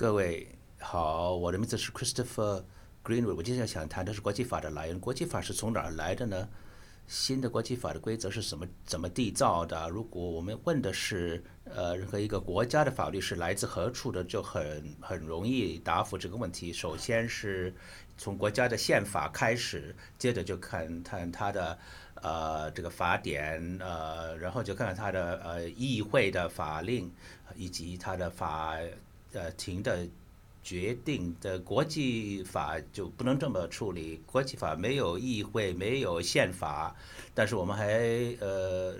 各位好，我的名字是 Christopher Greenwood。我今天想谈的是国际法的来源。国际法是从哪儿来的呢？新的国际法的规则是什么怎么缔造的？如果我们问的是呃任何一个国家的法律是来自何处的，就很很容易答复这个问题。首先是从国家的宪法开始，接着就看看它的呃这个法典，呃然后就看看它的呃议会的法令，以及它的法呃庭的。决定的国际法就不能这么处理。国际法没有议会，没有宪法，但是我们还呃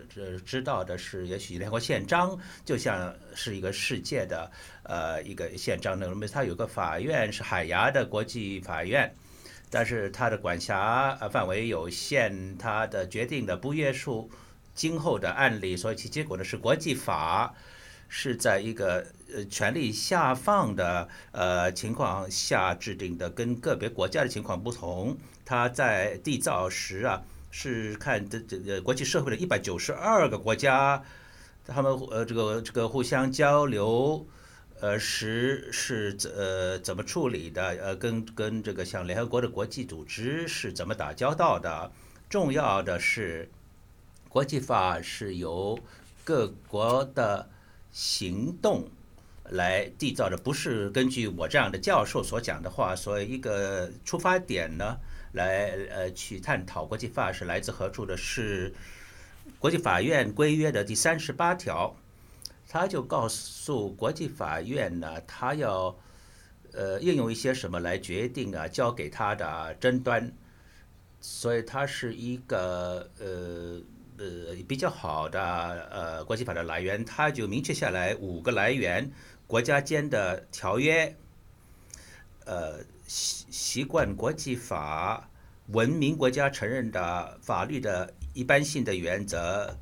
知道的是，也许联合国宪章就像是一个世界的呃一个宪章。那么它有个法院是海牙的国际法院，但是它的管辖呃范围有限，它的决定的不约束今后的案例，所以其结果呢是国际法。是在一个呃权力下放的呃情况下制定的，跟个别国家的情况不同。它在缔造时啊，是看这这个国际社会的一百九十二个国家，他们呃这个这个互相交流，呃时是怎呃怎么处理的？呃跟跟这个像联合国的国际组织是怎么打交道的？重要的是，国际法是由各国的。行动来缔造的，不是根据我这样的教授所讲的话，所以一个出发点呢，来呃去探讨国际法是来自何处的，是国际法院规约的第三十八条，他就告诉国际法院呢，他要呃应用一些什么来决定啊交给他的争端，所以它是一个呃。呃，比较好的呃国际法的来源，它就明确下来五个来源：国家间的条约，呃习习惯国际法，文明国家承认的法律的一般性的原则。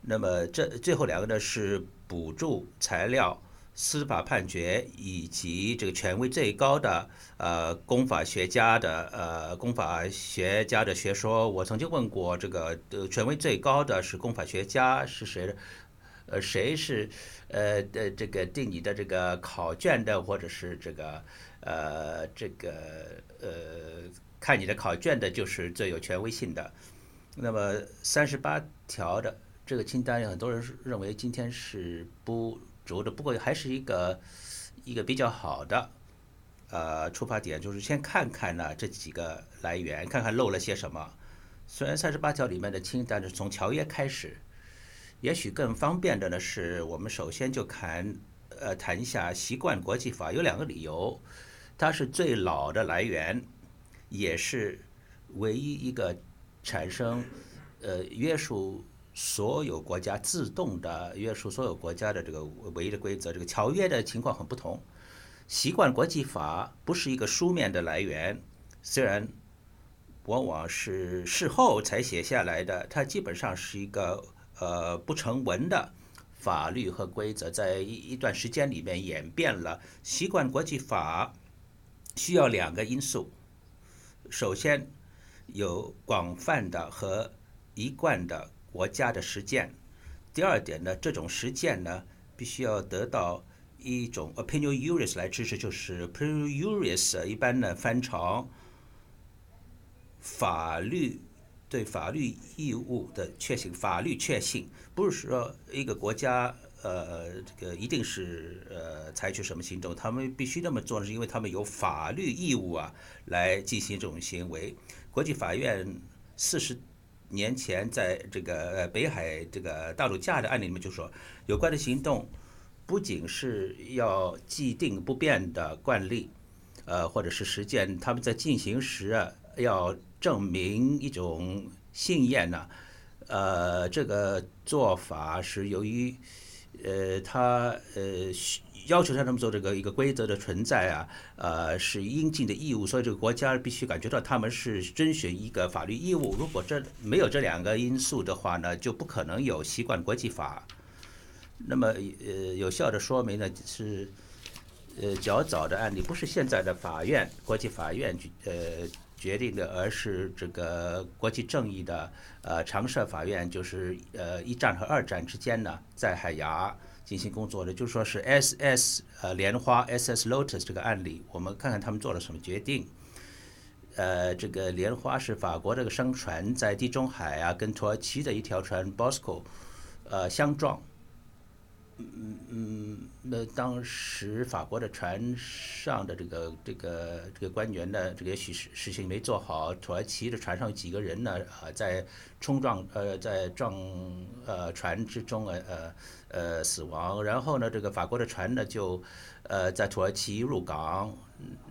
那么这最后两个呢是补助材料。司法判决以及这个权威最高的呃公法学家的呃公法学家的学说，我曾经问过这个呃权威最高的是公法学家是谁？呃，谁是呃的这个定你的这个考卷的，或者是这个呃这个呃看你的考卷的，就是最有权威性的。那么三十八条的这个清单，很多人认为今天是不。主的，不过还是一个一个比较好的呃出发点，就是先看看呢这几个来源，看看漏了些什么。虽然三十八条里面的清单是从条约开始，也许更方便的呢是我们首先就谈呃谈一下习惯国际法，有两个理由，它是最老的来源，也是唯一一个产生呃约束。所有国家自动的约束所有国家的这个唯一的规则，这个条约的情况很不同。习惯国际法不是一个书面的来源，虽然往往是事后才写下来的，它基本上是一个呃不成文的法律和规则，在一一段时间里面演变了。习惯国际法需要两个因素，首先有广泛的和一贯的。国家的实践，第二点呢，这种实践呢，必须要得到一种 opinion juris 来支持，就是 opinion juris 一般呢翻成法律对法律义务的确信，法律确信，不是说一个国家呃这个一定是呃采取什么行动，他们必须那么做，是因为他们有法律义务啊来进行这种行为。国际法院四十。年前，在这个呃北海这个大陆架的案例里面，就说有关的行动不仅是要既定不变的惯例，呃，或者是实践，他们在进行时，要证明一种信念呢，呃，这个做法是由于，呃，他呃。要求让他们做这个一个规则的存在啊，呃，是应尽的义务，所以这个国家必须感觉到他们是遵循一个法律义务。如果这没有这两个因素的话呢，就不可能有习惯国际法。那么，呃，有效的说明呢是，呃，较早的案例不是现在的法院国际法院决呃决定的，而是这个国际正义的呃常设法院，就是呃一战和二战之间呢，在海牙。进行工作的，就说是 SS 呃莲花 SS Lotus 这个案例，我们看看他们做了什么决定。呃，这个莲花是法国这个商船在地中海啊，跟土耳其的一条船 Bosco 呃相撞。嗯嗯，那当时法国的船上的这个这个这个官员呢，这个也许事事情没做好。土耳其的船上几个人呢，啊，在冲撞呃在撞呃船之中呃呃呃死亡。然后呢，这个法国的船呢就呃在土耳其入港。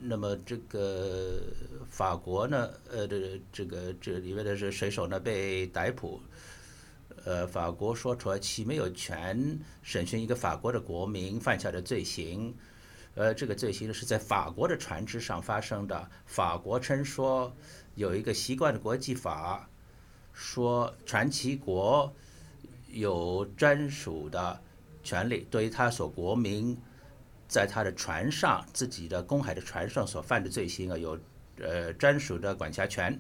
那么这个法国呢，呃这这个这里面的是水手呢被逮捕。呃，法国说土耳其没有权审讯一个法国的国民犯下的罪行，呃，这个罪行呢是在法国的船只上发生的。法国称说有一个习惯的国际法，说传奇国有专属的权利，对于他所国民在他的船上自己的公海的船上所犯的罪行啊，有呃专属的管辖权。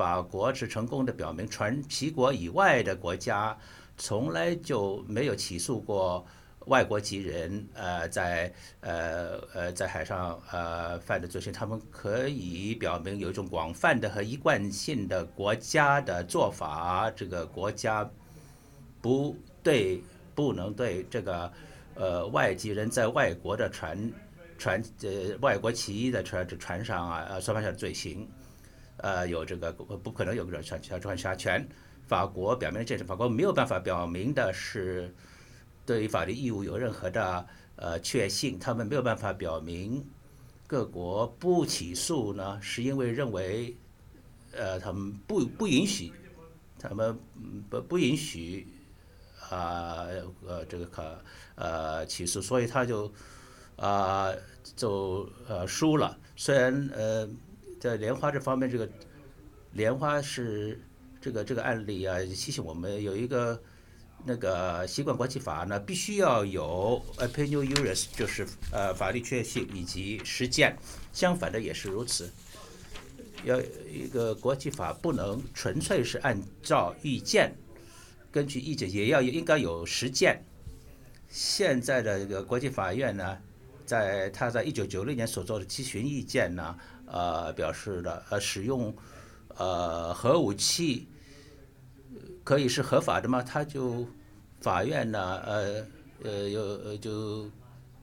法国是成功的表明，传奇国以外的国家从来就没有起诉过外国籍人，呃，在呃呃在海上呃犯的罪行。他们可以表明有一种广泛的和一贯性的国家的做法，这个国家不对，不能对这个呃外籍人在外国的船船呃外国旗的船船上啊呃所犯下的罪行。呃，有这个不可能有个传传传辖权。法国表明的建设，法国没有办法表明的是对于法律义务有任何的呃确信。他们没有办法表明各国不起诉呢，是因为认为呃他们不不允许，他们不不允许啊呃这个可呃起诉，所以他就啊就呃输了。虽然呃。在莲花这方面，这个莲花是这个这个案例啊，提醒我们有一个那个习惯国际法呢，必须要有 opinion juris，就是呃法律确信以及实践。相反的也是如此，要一个国际法不能纯粹是按照意见，根据意见也要应该有实践。现在的这个国际法院呢，在他在一九九六年所做的咨询意见呢。呃，表示的呃，使用呃核武器可以是合法的吗？他就法院呢，呃呃，又就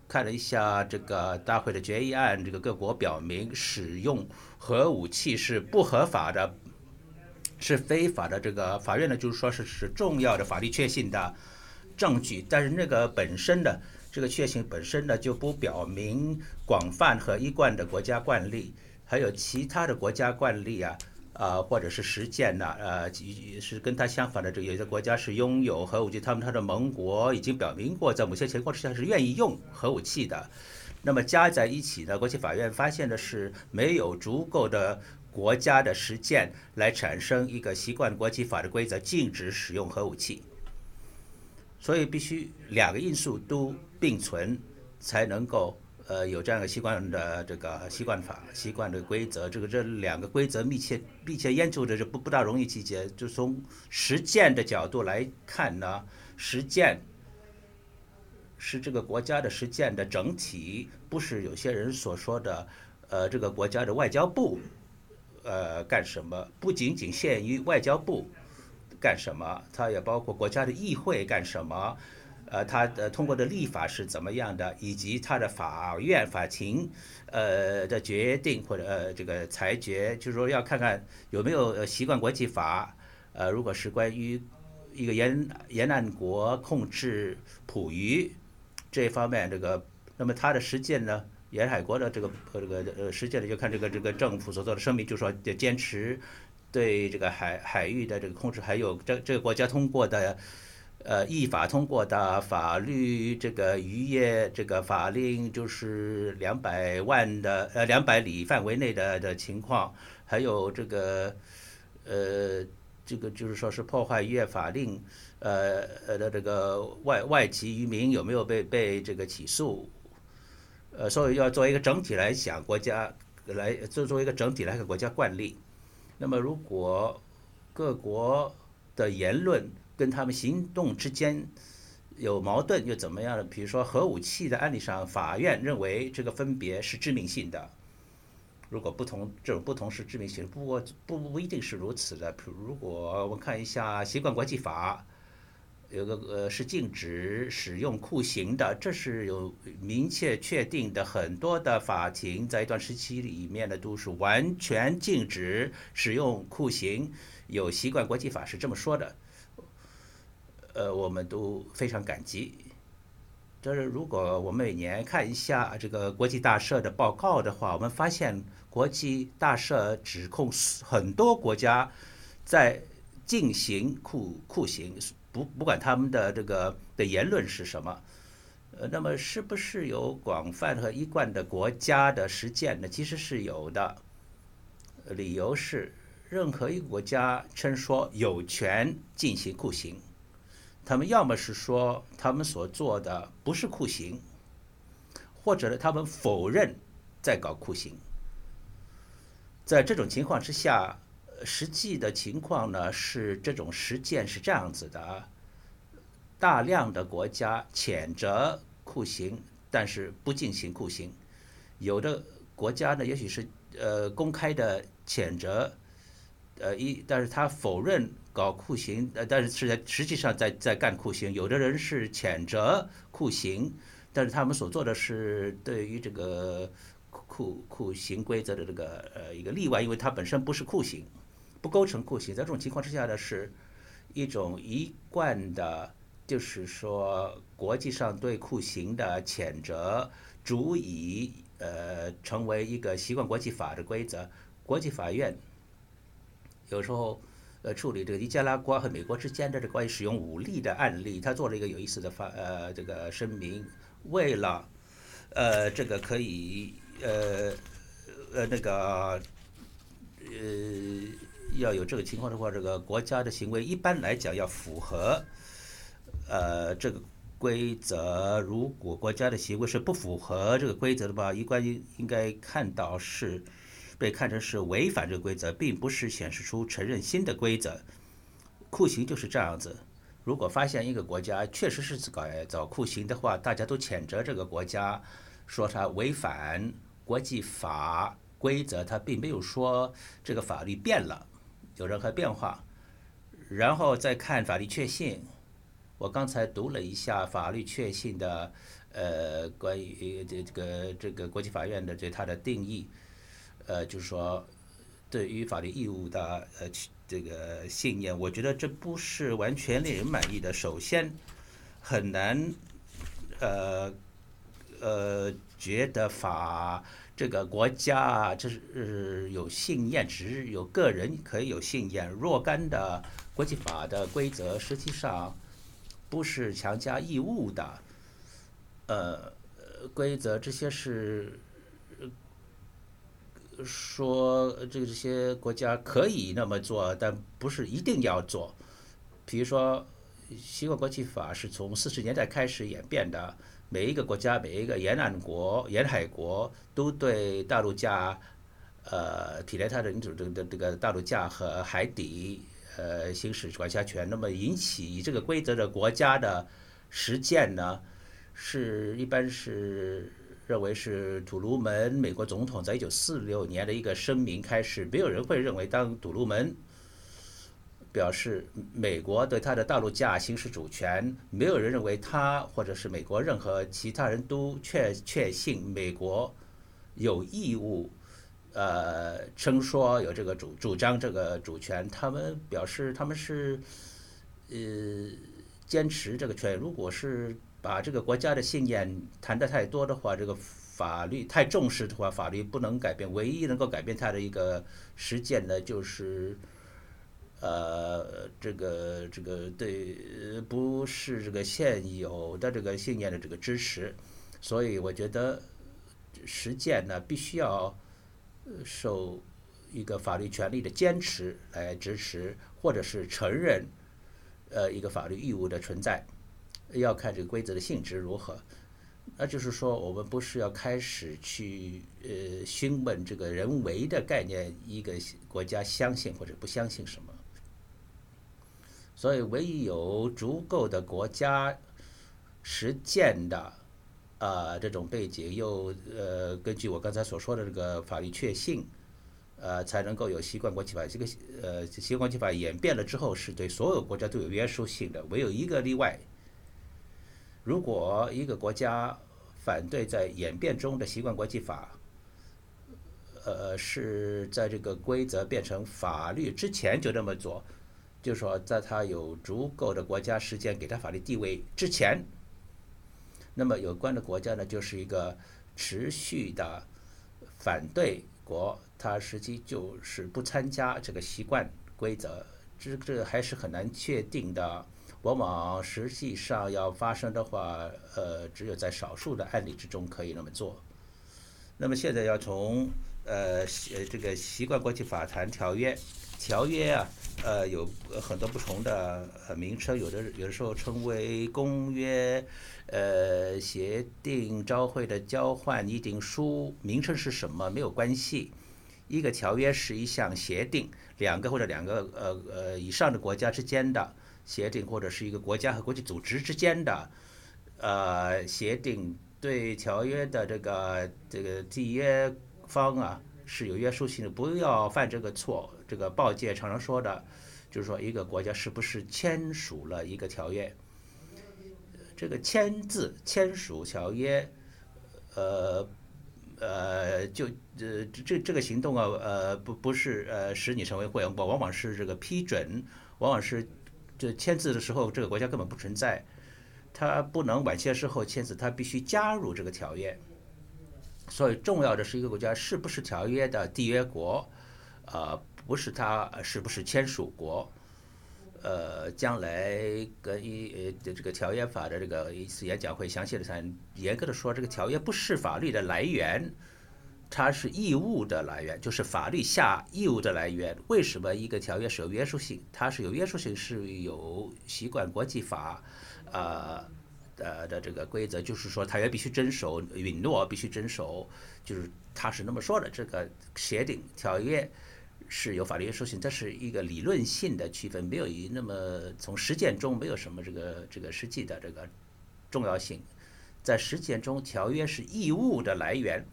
看了一下这个大会的决议案，这个各国表明使用核武器是不合法的，是非法的。这个法院呢，就是说是是重要的法律确信的证据，但是那个本身的这个确信本身呢，就不表明广泛和一贯的国家惯例。还有其他的国家惯例啊，啊，或者是实践呐，呃，是跟它相反的。这有些国家是拥有核武器，他们他的盟国已经表明过，在某些情况之下是愿意用核武器的。那么加在一起呢，国际法院发现的是没有足够的国家的实践来产生一个习惯国际法的规则，禁止使用核武器。所以必须两个因素都并存，才能够。呃，有这样一个习惯的这个习惯法、习惯的规则，这个这两个规则密切、密切研究的，就不不大容易理解。就从实践的角度来看呢，实践是这个国家的实践的整体，不是有些人所说的，呃，这个国家的外交部，呃，干什么？不仅仅限于外交部干什么，它也包括国家的议会干什么。呃，他的通过的立法是怎么样的，以及他的法院、法庭，呃的决定或者呃这个裁决，就是说要看看有没有习惯国际法。呃，如果是关于一个沿沿岸国控制捕鱼这一方面，这个那么他的实践呢，沿海国的这个这个呃实践呢，就看这个这个政府所做的声明，就说坚持对这个海海域的这个控制，还有这这个国家通过的。呃，依法通过的法律，这个渔业这个法令就是两百万的呃两百里范围内的的情况，还有这个呃这个就是说是破坏渔业法令，呃呃的这个外外籍渔民有没有被被这个起诉？呃，所以要作为一个整体来想，国家来作作为一个整体来看国家惯例。那么如果各国的言论。跟他们行动之间有矛盾又怎么样呢？比如说核武器的案例上，法院认为这个分别是致命性的。如果不同这种不同是致命性，不过不不一定是如此的比。如果我们看一下习惯国际法，有个呃是禁止使用酷刑的，这是有明确确定的。很多的法庭在一段时期里面呢，都是完全禁止使用酷刑。有习惯国际法是这么说的，呃，我们都非常感激。就是如果我们每年看一下这个国际大赦的报告的话，我们发现。国际大赦指控很多国家在进行酷酷刑，不不管他们的这个的言论是什么，呃，那么是不是有广泛和一贯的国家的实践呢？其实是有的。理由是，任何一个国家称说有权进行酷刑，他们要么是说他们所做的不是酷刑，或者呢他们否认在搞酷刑。在这种情况之下，实际的情况呢是这种实践是这样子的啊：大量的国家谴责酷刑，但是不进行酷刑；有的国家呢，也许是呃公开的谴责，呃一，但是他否认搞酷刑，呃，但是是在实际上在在干酷刑。有的人是谴责酷刑，但是他们所做的是对于这个。酷酷刑规则的这个呃一个例外，因为它本身不是酷刑，不构成酷刑。在这种情况之下呢，是一种一贯的，就是说国际上对酷刑的谴责，足以呃成为一个习惯国际法的规则。国际法院有时候呃处理这个尼加拉瓜和美国之间的这关于使用武力的案例，他做了一个有意思的发呃这个声明，为了呃这个可以。呃，呃，那个，呃，要有这个情况的话，这个国家的行为一般来讲要符合，呃，这个规则。如果国家的行为是不符合这个规则的话，一般应该看到是被看成是违反这个规则，并不是显示出承认新的规则。酷刑就是这样子。如果发现一个国家确实是搞搞酷刑的话，大家都谴责这个国家，说它违反。国际法规则，它并没有说这个法律变了，有任何变化。然后再看法律确信，我刚才读了一下法律确信的，呃，关于这这个这个国际法院的对它的定义，呃，就是说对于法律义务的呃这个信念，我觉得这不是完全令人满意的。首先，很难，呃。呃，觉得法这个国家这是有信念，只有个人可以有信念。若干的国际法的规则实际上不是强加义务的，呃，规则这些是说这个这些国家可以那么做，但不是一定要做。比如说，西方国际法是从四十年代开始演变的。每一个国家，每一个沿岸国、沿海国，都对大陆架，呃，体联它的领土这个这个大陆架和海底，呃，行使管辖权。那么引起这个规则的国家的实践呢，是一般是认为是土鲁门美国总统在一九四六年的一个声明开始，没有人会认为当土鲁门。表示美国对他的大陆架行使主权，没有人认为他或者是美国任何其他人都确确信美国有义务，呃，称说有这个主主张这个主权。他们表示他们是呃坚持这个权。如果是把这个国家的信念谈得太多的话，这个法律太重视的话，法律不能改变。唯一能够改变它的一个实践呢，就是。呃，这个这个对，不是这个现有的这个信念的这个支持，所以我觉得实践呢必须要受一个法律权利的坚持来支持，或者是承认呃一个法律义务的存在，要看这个规则的性质如何。那就是说，我们不是要开始去呃询问这个人为的概念，一个国家相信或者不相信什么。所以，唯一有足够的国家实践的，呃，这种背景，又呃，根据我刚才所说的这个法律确信，呃，才能够有习惯国际法。这个呃，习惯国际法演变了之后，是对所有国家都有约束性的，唯有一个例外。如果一个国家反对在演变中的习惯国际法，呃，是在这个规则变成法律之前就这么做，就说，在他有足够的国家时间给他法律地位之前，那么有关的国家呢，就是一个持续的反对国，他实际就是不参加这个习惯规则，这这还是很难确定的。往往实际上要发生的话，呃，只有在少数的案例之中可以那么做。那么现在要从呃呃这个习惯国际法谈条约，条约啊，呃有很多不同的名称，有的有的时候称为公约、呃协定、朝会的交换、议定书，名称是什么没有关系。一个条约是一项协定，两个或者两个呃呃以上的国家之间的。协定或者是一个国家和国际组织之间的，呃，协定对条约的这个这个缔约方啊是有约束性的，不要犯这个错。这个报界常常说的，就是说一个国家是不是签署了一个条约，这个签字签署条约，呃呃，就呃这这个行动啊，呃不不是呃使你成为会员国，往往是这个批准，往往是。就签字的时候，这个国家根本不存在，他不能晚些时候签字，他必须加入这个条约。所以重要的是一个国家是不是条约的缔约国，呃，不是他是不是签署国。呃，将来跟一呃这个条约法的这个一次演讲会详细的谈，严格的说，这个条约不是法律的来源。它是义务的来源，就是法律下义务的来源。为什么一个条约是有约束性？它是有约束性，是有习惯国际法，呃，呃的这个规则，就是说条约必须遵守，允诺必须遵守，就是它是那么说的。这个协定条约是有法律约束性，这是一个理论性的区分，没有一那么从实践中没有什么这个这个实际的这个重要性。在实践中，条约是义务的来源。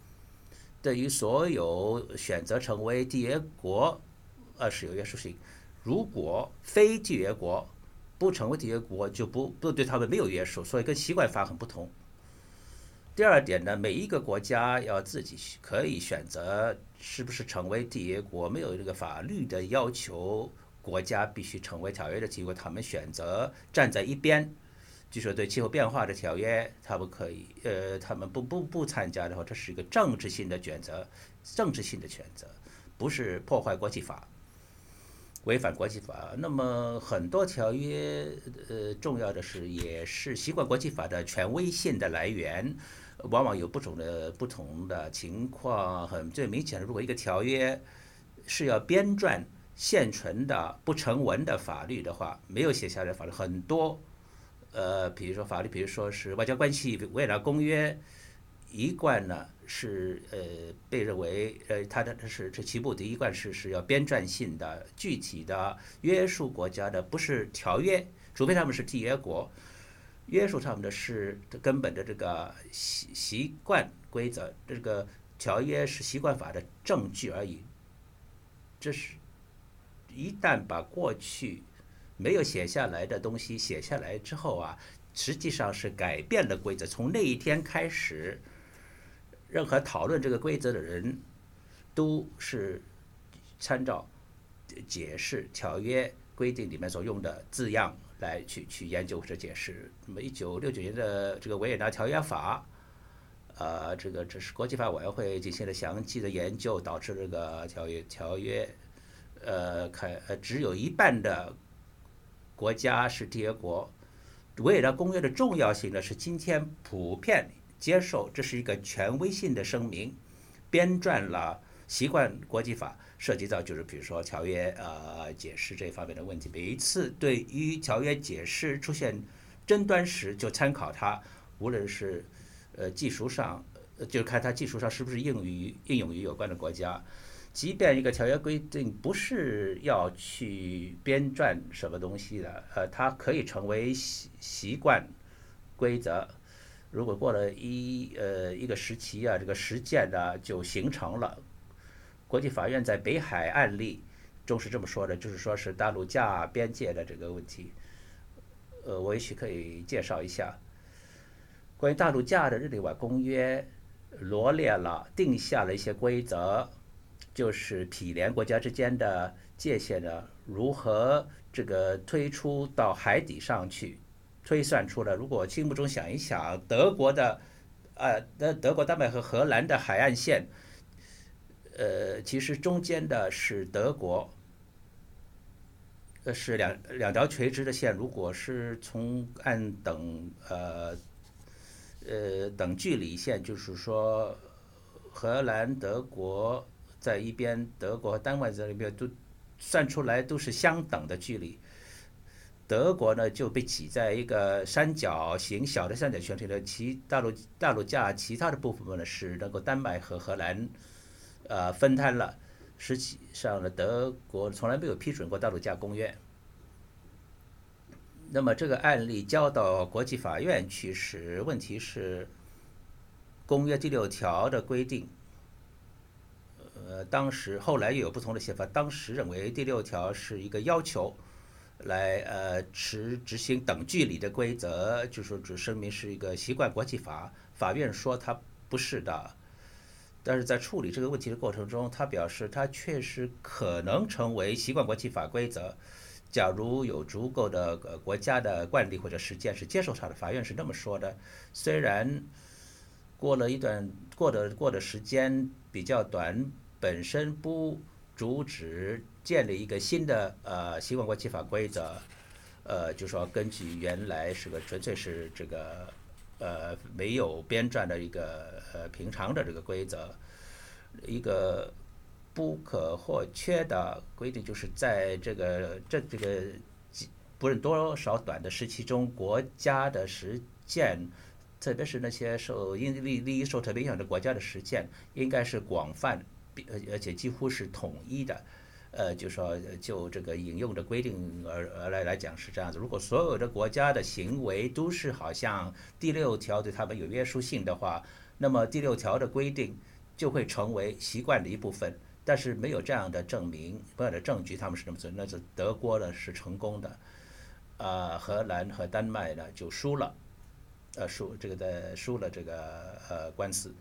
对于所有选择成为缔约国，呃是有约束性。如果非缔约国不成为缔约国，就不不对他们没有约束，所以跟习惯法很不同。第二点呢，每一个国家要自己可以选择是不是成为缔约国，没有这个法律的要求，国家必须成为条约的缔约国，他们选择站在一边。据说对气候变化的条约，他们可以，呃，他们不不不参加的话，这是一个政治性的选择，政治性的选择，不是破坏国际法，违反国际法。那么很多条约，呃，重要的是也是习惯国际法的权威性的来源，往往有不同的不同的情况。很最明显的，如果一个条约是要编撰现存的不成文的法律的话，没有写下来法律很多。呃，比如说法律，比如说是外交关系维也纳公约，一贯呢是呃被认为呃它的它是这起步的一贯是是要编撰性的，具体的约束国家的不是条约，除非他们是缔约国，约束他们的是根本的这个习习惯规则，这个条约是习惯法的证据而已。这是，一旦把过去。没有写下来的东西写下来之后啊，实际上是改变了规则。从那一天开始，任何讨论这个规则的人，都是参照解释条约规定里面所用的字样来去去研究或者解释。那么，一九六九年的这个维也纳条约法，呃，这个这是国际法委员会进行了详细的研究，导致这个条约条约，呃，开呃只有一半的。国家是缔约国，维也纳公约的重要性呢是今天普遍接受，这是一个权威性的声明，编撰了习惯国际法，涉及到就是比如说条约呃解释这方面的问题，每一次对于条约解释出现争端时，就参考它，无论是呃技术上，就看它技术上是不是应用于应用于有关的国家。即便一个条约规定不是要去编撰什么东西的，呃，它可以成为习习惯规。则。如果过了一呃一个时期啊，这个实践呢就形成了。国际法院在北海案例中是这么说的，就是说是大陆架边界的这个问题。呃，我也许可以介绍一下关于大陆架的日内瓦公约，罗列了定下了一些规则，就是毗连国家之间的界限呢，如何这个推出到海底上去，推算出了。如果心目中想一想，德国的，呃，德德国、丹麦和荷兰的海岸线，呃，其实中间的是德国。呃，是两两条垂直的线，如果是从按等呃呃等距离线，就是说荷兰、德国在一边，德国和丹麦在那边都算出来都是相等的距离。德国呢就被挤在一个三角形小的三角形里的其大陆大陆架其他的部分呢是能够丹麦和荷兰呃分摊了。实际上呢，德国从来没有批准过大陆架公约。那么这个案例交到国际法院去时，问题是公约第六条的规定。呃，当时后来又有不同的写法。当时认为第六条是一个要求，来呃持执行等距离的规则，就说只声明是一个习惯国际法。法院说它不是的。但是在处理这个问题的过程中，他表示他确实可能成为习惯国际法规则。假如有足够的呃国家的惯例或者实践是接受他的，法院是这么说的。虽然过了一段过的过的时间比较短，本身不阻止建立一个新的呃习惯国际法规则，呃，就说根据原来是个纯粹是这个。呃，没有编撰的一个呃平常的这个规则，一个不可或缺的规定，就是在这个这这个不论多少短的时期中，国家的实践，特别是那些受因利利益受特别影响的国家的实践，应该是广泛，而而且几乎是统一的。呃，就说就这个引用的规定而而来来讲是这样子。如果所有的国家的行为都是好像第六条对他们有约束性的话，那么第六条的规定就会成为习惯的一部分。但是没有这样的证明，没有的证据，他们是这么做。那是德国呢是成功的，啊，荷兰和丹麦呢就输了，呃，输这个的输了这个呃官司。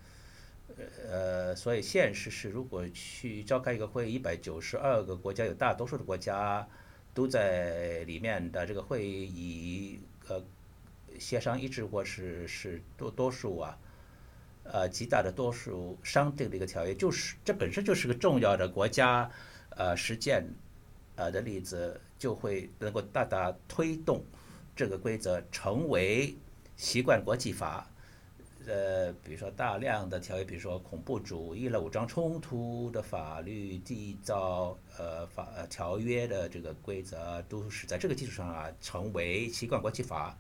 呃，所以现实是，如果去召开一个会议，一百九十二个国家，有大多数的国家都在里面的这个会议，呃，协商一致或是是多多数啊，呃，极大的多数商定的一个条约，就是这本身就是个重要的国家呃实践呃的例子，就会能够大大推动这个规则成为习惯国际法。呃，比如说大量的条约，比如说恐怖主义了、武装冲突的法律、缔造呃法条约的这个规则，都是在这个基础上啊，成为习惯国际法。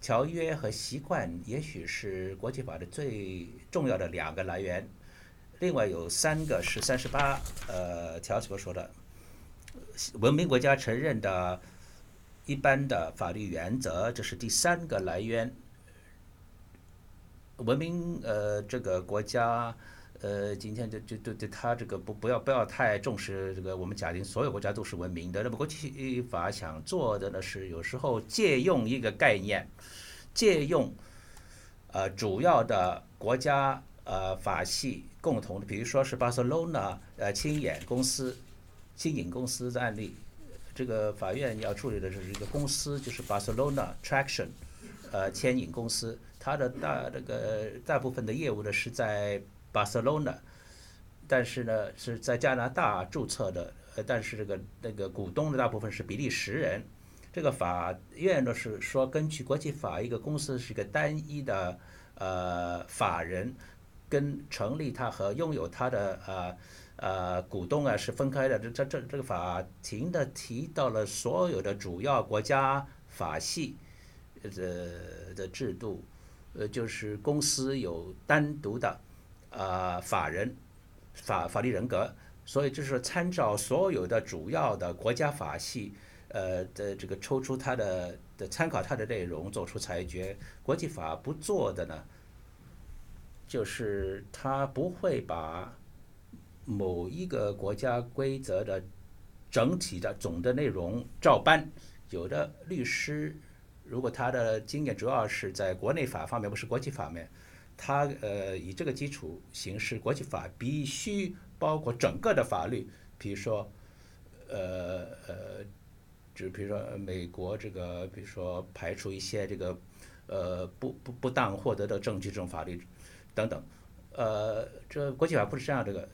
条约和习惯也许是国际法的最重要的两个来源，另外有三个是三十八呃条所说的文明国家承认的一般的法律原则，这是第三个来源。文明呃，这个国家呃，今天就就对对他这个不不要不要太重视这个。我们假定所有国家都是文明的，那么国际法想做的呢是有时候借用一个概念，借用呃主要的国家呃法系共同的，比如说是巴塞罗那呃轻眼公司、轻影公司的案例。这个法院要处理的是一个公司，就是巴塞罗那 Traction 呃牵引公司。它的大这个大部分的业务呢是在巴塞罗那，但是呢是在加拿大注册的，呃，但是这个那个股东的大部分是比利时人。这个法院呢是说，根据国际法，一个公司是一个单一的呃法人，跟成立它和拥有它的呃呃股东啊是分开的。这这这这个法庭的提到了所有的主要国家法系的的制度。呃，就是公司有单独的啊法人法法律人格，所以就是参照所有的主要的国家法系呃的这个抽出它的的参考它的内容做出裁决。国际法不做的呢，就是他不会把某一个国家规则的整体的总的内容照搬。有的律师，如果他的经验主要是在国内法方面，不是国际法面，他呃以这个基础形式，国际法必须包括整个的法律，比如说，呃呃，就比如说美国这个，比如说排除一些这个，呃不不不当获得的证据这种法律等等，呃，这国际法不是这样这个，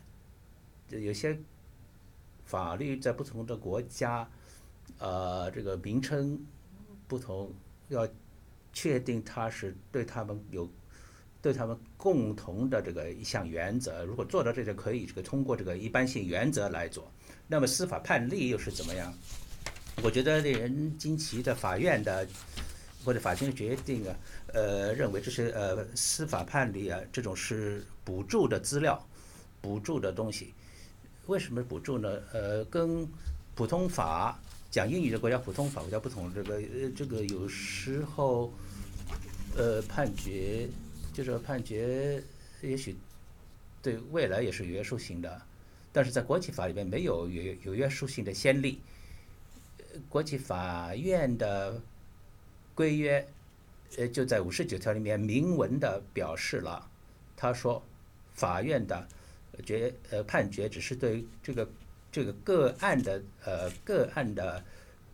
有些法律在不同的国家。呃，这个名称不同，要确定它是对他们有对他们共同的这个一项原则。如果做到这个，可以这个通过这个一般性原则来做。那么司法判例又是怎么样？我觉得令人惊奇的，法院的或者法庭的决定啊，呃，认为这是呃司法判例啊，这种是补助的资料，补助的东西。为什么补助呢？呃，跟普通法。讲英语的国家普通法国家不同，这个呃，这个有时候，呃，判决就是判决，也许对未来也是约束性的，但是在国际法里面没有有有约束性的先例。国际法院的规约，呃，就在五十九条里面明文的表示了，他说，法院的决呃判决只是对这个。这个个案的呃个案的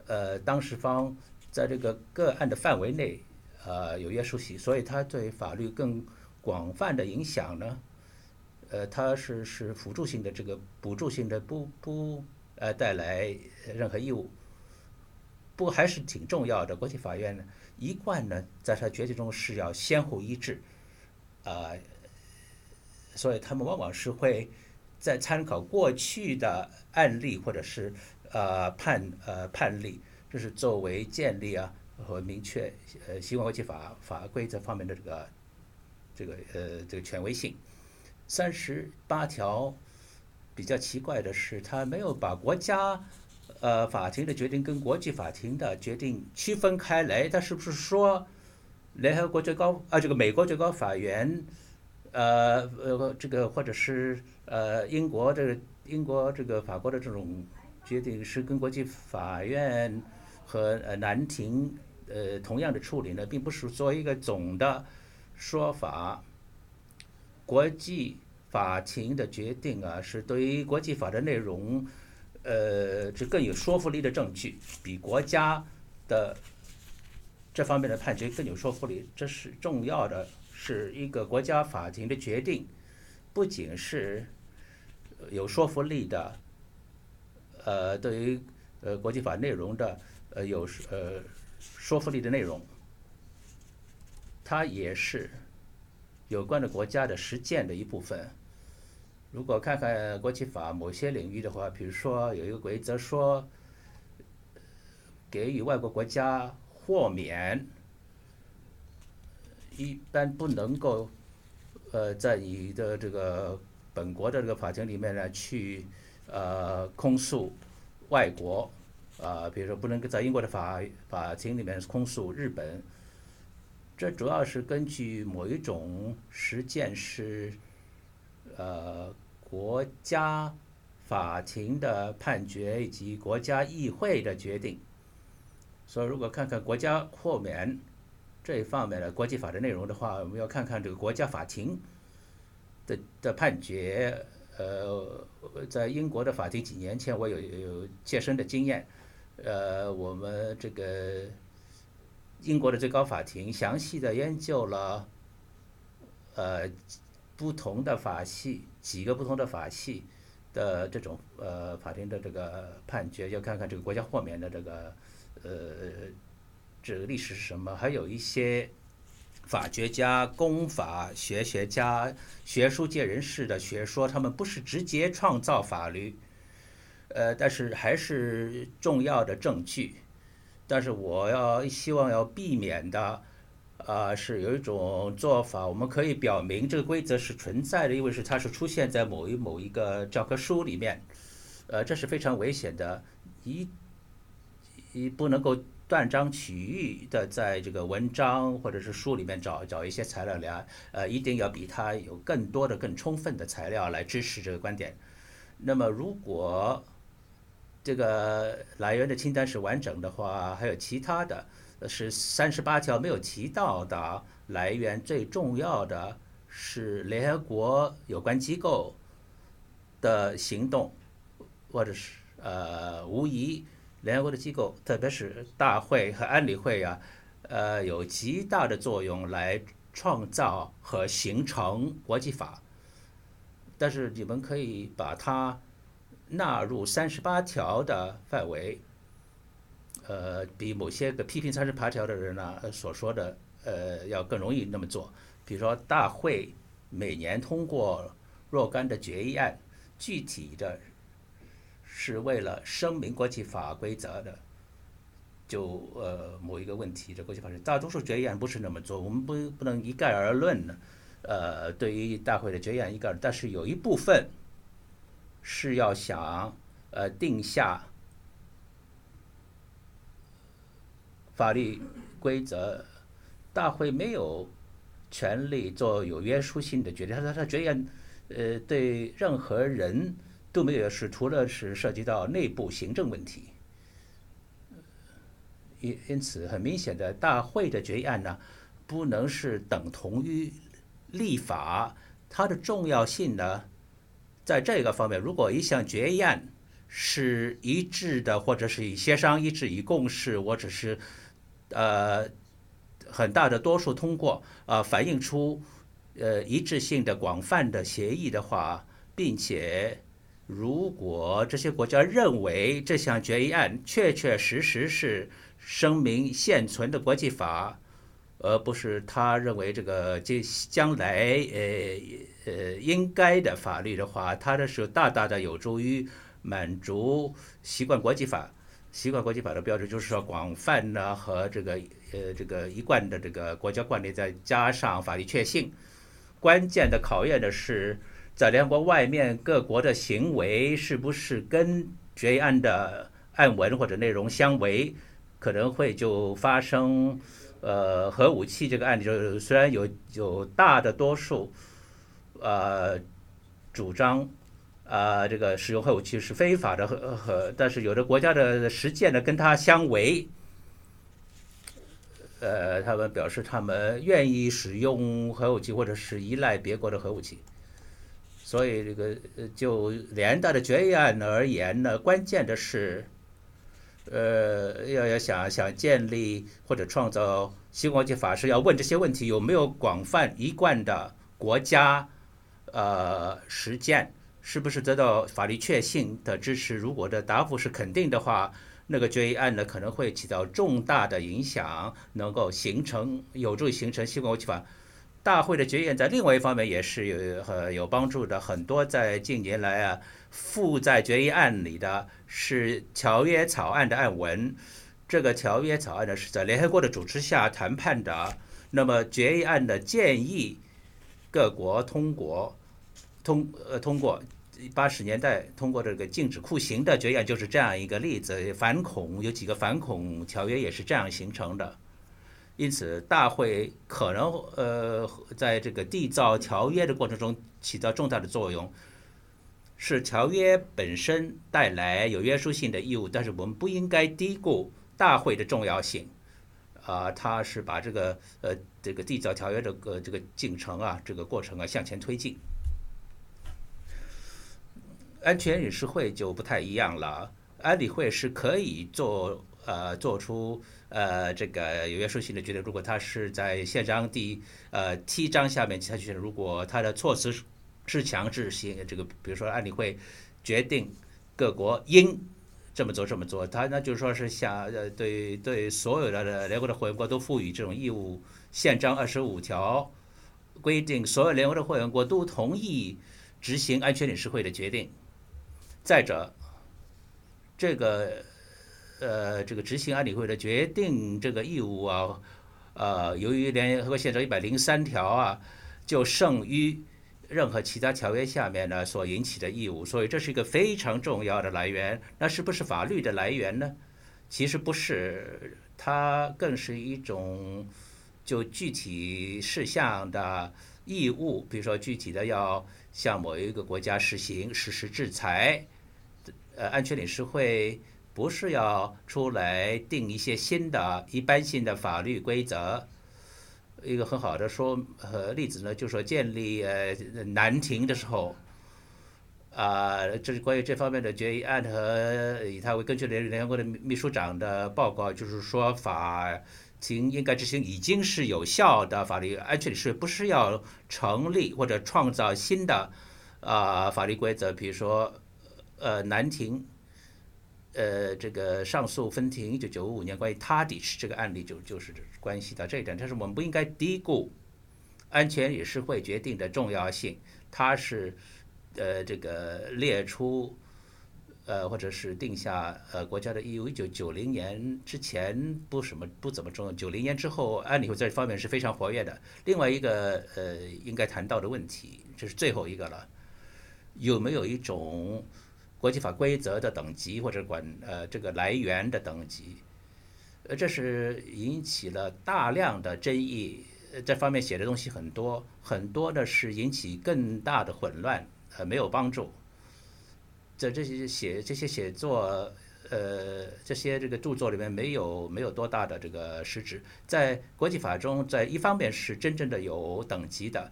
呃当事方在这个个案的范围内呃有约束性，所以它对法律更广泛的影响呢，呃它是是辅助性的这个补助性的不不呃带来任何义务，不还是挺重要的。国际法院呢一贯呢在它决定中是要先后一致，啊，所以他们往往是会。在参考过去的案例或者是呃判呃判例，这是作为建立啊和明确呃西方国际法法规这方面的这个这个呃这个权威性。三十八条比较奇怪的是，他没有把国家呃法庭的决定跟国际法庭的决定区分开来。他是不是说联合国最高啊这个美国最高法院呃呃这个或者是？呃，英国这个英国这个法国的这种决定是跟国际法院和呃南庭呃同样的处理呢，并不是做一个总的说法。国际法庭的决定啊，是对于国际法的内容，呃，是更有说服力的证据，比国家的这方面的判决更有说服力。这是重要的，是一个国家法庭的决定，不仅是。有说服力的，呃，对于呃国际法内容的呃有呃说服力的内容，它也是有关的国家的实践的一部分。如果看看国际法某些领域的话，比如说有一个规则说，给予外国国家豁免，一般不能够呃在你的这个。本国的这个法庭里面呢，去呃控诉外国，啊，比如说不能在英国的法法庭里面控诉日本，这主要是根据某一种实践是呃国家法庭的判决以及国家议会的决定，所以如果看看国家豁免这一方面的国际法的内容的话，我们要看看这个国家法庭。的的判决，呃，在英国的法庭几年前，我有有切身的经验，呃，我们这个英国的最高法庭详细的研究了，呃，不同的法系几个不同的法系的这种呃法庭的这个判决，要看看这个国家豁免的这个呃这个历史是什么，还有一些。法学家、公法学学家、学术界人士的学说，他们不是直接创造法律，呃，但是还是重要的证据。但是我要希望要避免的，啊，是有一种做法，我们可以表明这个规则是存在的，因为是它是出现在某一某一个教科书里面，呃，这是非常危险的，一一不能够。断章取义的在这个文章或者是书里面找找一些材料来，呃，一定要比他有更多的、更充分的材料来支持这个观点。那么，如果这个来源的清单是完整的话，还有其他的，是三十八条没有提到的来源，最重要的是联合国有关机构的行动，或者是呃，无疑。联合国的机构，特别是大会和安理会呀，呃，有极大的作用来创造和形成国际法。但是你们可以把它纳入三十八条的范围，呃，比某些个批评三十八条的人呢所说的，呃，要更容易那么做。比如说，大会每年通过若干的决议案，具体的。是为了声明国际法规则的，就呃某一个问题，这国际法是大多数决议案不是那么做，我们不不能一概而论呢。呃，对于大会的决议案一概，但是有一部分是要想呃定下法律规则，大会没有权利做有约束性的决定，他说他决议案呃对任何人。都没有是，除了是涉及到内部行政问题，因因此很明显的，大会的决议案呢，不能是等同于立法。它的重要性呢，在这个方面，如果一项决议案是一致的，或者是以协商一致、以共识，或者是呃很大的多数通过，啊，反映出呃一致性的广泛的协议的话，并且。如果这些国家认为这项决议案确确实实是声明现存的国际法，而不是他认为这个将将来呃呃应该的法律的话，它的是大大的有助于满足习惯国际法、习惯国际法的标准，就是说广泛的和这个呃这个一贯的这个国家惯例，再加上法律确信。关键的考验的是。在联合国外面，各国的行为是不是跟决议案的案文或者内容相违？可能会就发生，呃，核武器这个案例，就虽然有有大的多数，呃，主张，啊，这个使用核武器是非法的，和和，但是有的国家的实践呢跟它相违，呃，他们表示他们愿意使用核武器，或者是依赖别国的核武器。所以，这个就连带的决议案而言呢，关键的是，呃，要要想想建立或者创造新国际法，是要问这些问题有没有广泛一贯的国家呃实践，是不是得到法律确信的支持？如果的答复是肯定的话，那个决议案呢可能会起到重大的影响，能够形成有助于形成新国际法。大会的决议案在另外一方面也是有呃有帮助的，很多在近年来啊附在决议案里的是条约草案的案文，这个条约草案呢是在联合国的主持下谈判的，那么决议案的建议各国通过通呃通过八十年代通过这个禁止酷刑的决议案就是这样一个例子，反恐有几个反恐条约也是这样形成的。因此，大会可能呃，在这个缔造条约的过程中起到重大的作用，是条约本身带来有约束性的义务，但是我们不应该低估大会的重要性。啊，它是把这个呃这个缔造条约的个这个进程啊，这个过程啊向前推进。安全理事会就不太一样了，安理会是可以做呃做出。呃，这个有约束性的决定，如果他是在宪章第呃七章下面，它就是如果他的措辞是强制性，这个比如说安理会决定各国应这么做这么做，他那就是说是想呃对对所有的联合国的会员国都赋予这种义务。宪章二十五条规定，所有联合国的会员国都同意执行安全理事会的决定。再者，这个。呃，这个执行安理会的决定这个义务啊，呃，由于联合国宪章一百零三条啊，就胜于任何其他条约下面呢所引起的义务，所以这是一个非常重要的来源。那是不是法律的来源呢？其实不是。它更是一种就具体事项的义务，比如说具体的要向某一个国家实行实施制裁，呃，安全理事会不是要出来定一些新的一般性的法律规则。一个很好的说呃例子呢，就是说建立呃南庭的时候。啊，这是关于这方面的决议案和以他为根据联联合国的秘书长的报告，就是说法庭应该执行已经是有效的法律安全理事，不是要成立或者创造新的啊法律规则。比如说，呃，南庭，呃，这个上诉分庭一九九五年关于他迪什这个案例就就是关系到这一点，但是我们不应该低估安全理事会决定的重要性，它是。呃，这个列出，呃，或者是定下呃国家的义务。一九九零年之前不什么不怎么重要，九零年之后，安理会在这方面是非常活跃的。另外一个呃应该谈到的问题，这是最后一个了，有没有一种国际法规则的等级或者管呃这个来源的等级？呃，这是引起了大量的争议。这方面写的东西很多，很多的是引起更大的混乱。呃，没有帮助。在这些写这些写作，呃，这些这个著作里面没有没有多大的这个实质。在国际法中，在一方面是真正的有等级的，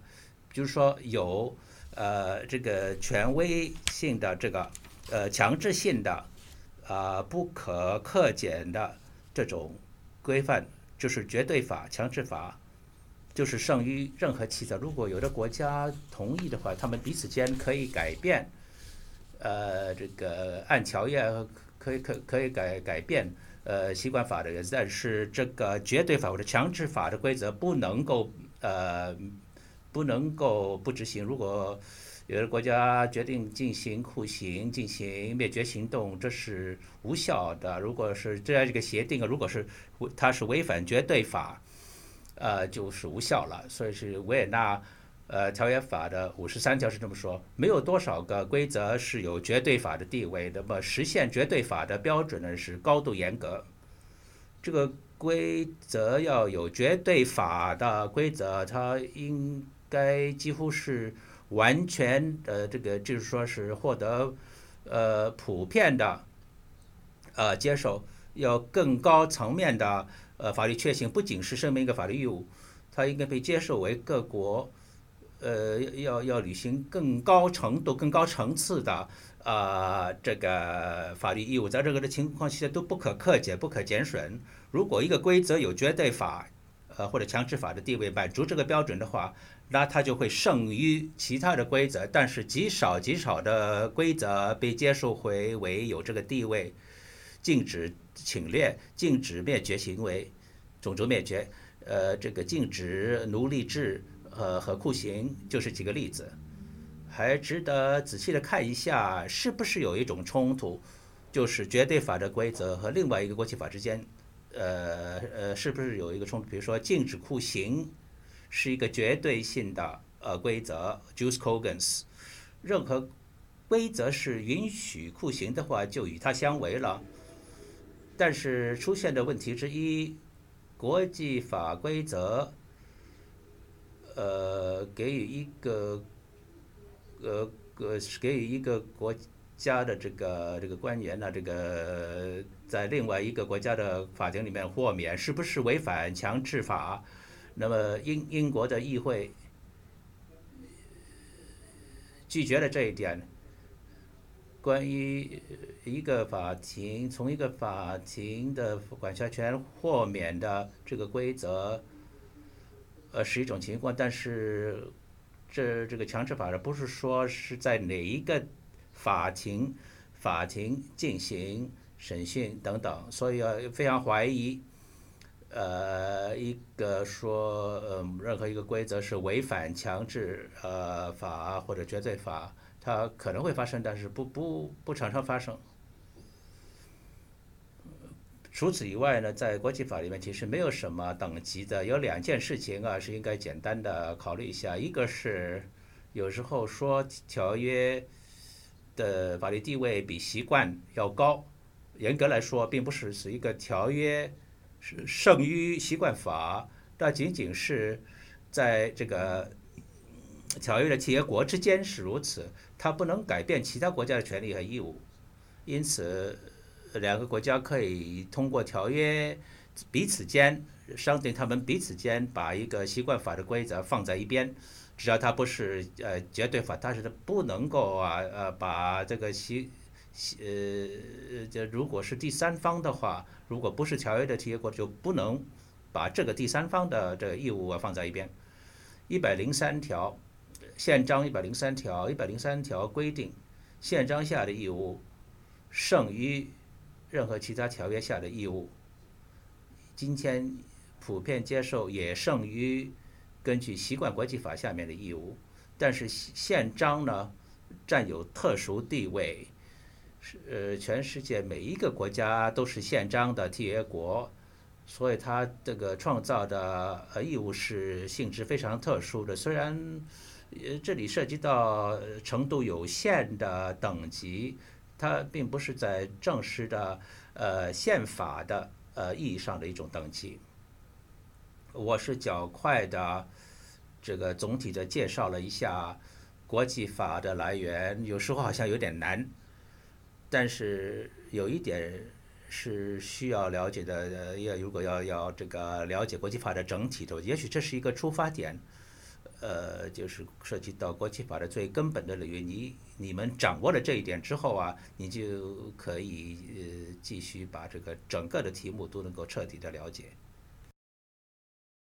就是说有呃这个权威性的这个呃强制性的啊不可克减的这种规范，就是绝对法、强制法。就是胜于任何其他。如果有的国家同意的话，他们彼此间可以改变，呃，这个按条约可以可可以改改变呃习惯法的人，但是这个绝对法或者强制法的规则不能够呃不能够不执行。如果有的国家决定进行酷刑、进行灭绝行动，这是无效的。如果是这样一个协定，如果是它是违反绝对法。呃，就是无效了，所以是维也纳，呃，条约法的五十三条是这么说，没有多少个规则是有绝对法的地位。那么实现绝对法的标准呢是高度严格，这个规则要有绝对法的规则，它应该几乎是完全的这个，就是说是获得呃普遍的呃接受，要更高层面的。呃，法律确信不仅是声明一个法律义务，它应该被接受为各国，呃，要要履行更高程度、更高层次的啊这个法律义务，在这个的情况下都不可克减、不可减损。如果一个规则有绝对法，呃或者强制法的地位，满足这个标准的话，那它就会胜于其他的规则。但是极少极少的规则被接受回为有这个地位，禁止。侵略、禁止灭绝行为、种族灭绝，呃，这个禁止奴隶制，呃和酷刑，就是几个例子，还值得仔细的看一下，是不是有一种冲突，就是绝对法的规则和另外一个国际法之间，呃呃，是不是有一个冲突？比如说，禁止酷刑是一个绝对性的呃规则 j u s c o g a n s 任何规则是允许酷刑的话，就与它相违了。但是出现的问题之一，国际法规则，呃，给予一个，呃，呃，给予一个国家的这个这个官员呢，这个在另外一个国家的法庭里面豁免，是不是违反强制法？那么英英国的议会拒绝了这一点。关于一个法庭从一个法庭的管辖权豁免的这个规则，呃，是一种情况，但是这这个强制法的不是说是在哪一个法庭法庭进行审讯等等，所以要，非常怀疑，呃，一个说呃任何一个规则是违反强制呃法或者绝对法。它可能会发生，但是不不不常常发生。除此以外呢，在国际法里面其实没有什么等级的。有两件事情啊是应该简单的考虑一下，一个是有时候说条约的法律地位比习惯要高，严格来说并不是是一个条约是胜于习惯法，那仅仅是在这个条约的缔约国之间是如此，它不能改变其他国家的权利和义务。因此，两个国家可以通过条约彼此间商定，他们彼此间把一个习惯法的规则放在一边，只要它不是呃绝对法，但是它不能够啊呃把这个习习呃这如果是第三方的话，如果不是条约的缔约国，就不能把这个第三方的这个义务啊放在一边。一百零三条宪章一百零三条一百零三条规定，宪章下的义务。胜于任何其他条约下的义务。今天普遍接受也胜于根据习惯国际法下面的义务，但是宪章呢占有特殊地位，是呃全世界每一个国家都是宪章的缔约国，所以它这个创造的呃义务是性质非常特殊的。虽然呃这里涉及到程度有限的等级。它并不是在正式的呃宪法的呃意义上的一种等级。我是较快的这个总体的介绍了一下国际法的来源，有时候好像有点难，但是有一点是需要了解的。要如果要要这个了解国际法的整体的，也许这是一个出发点。呃，就是涉及到国际法的最根本的领域，你你们掌握了这一点之后啊，你就可以呃继续把这个整个的题目都能够彻底的了解。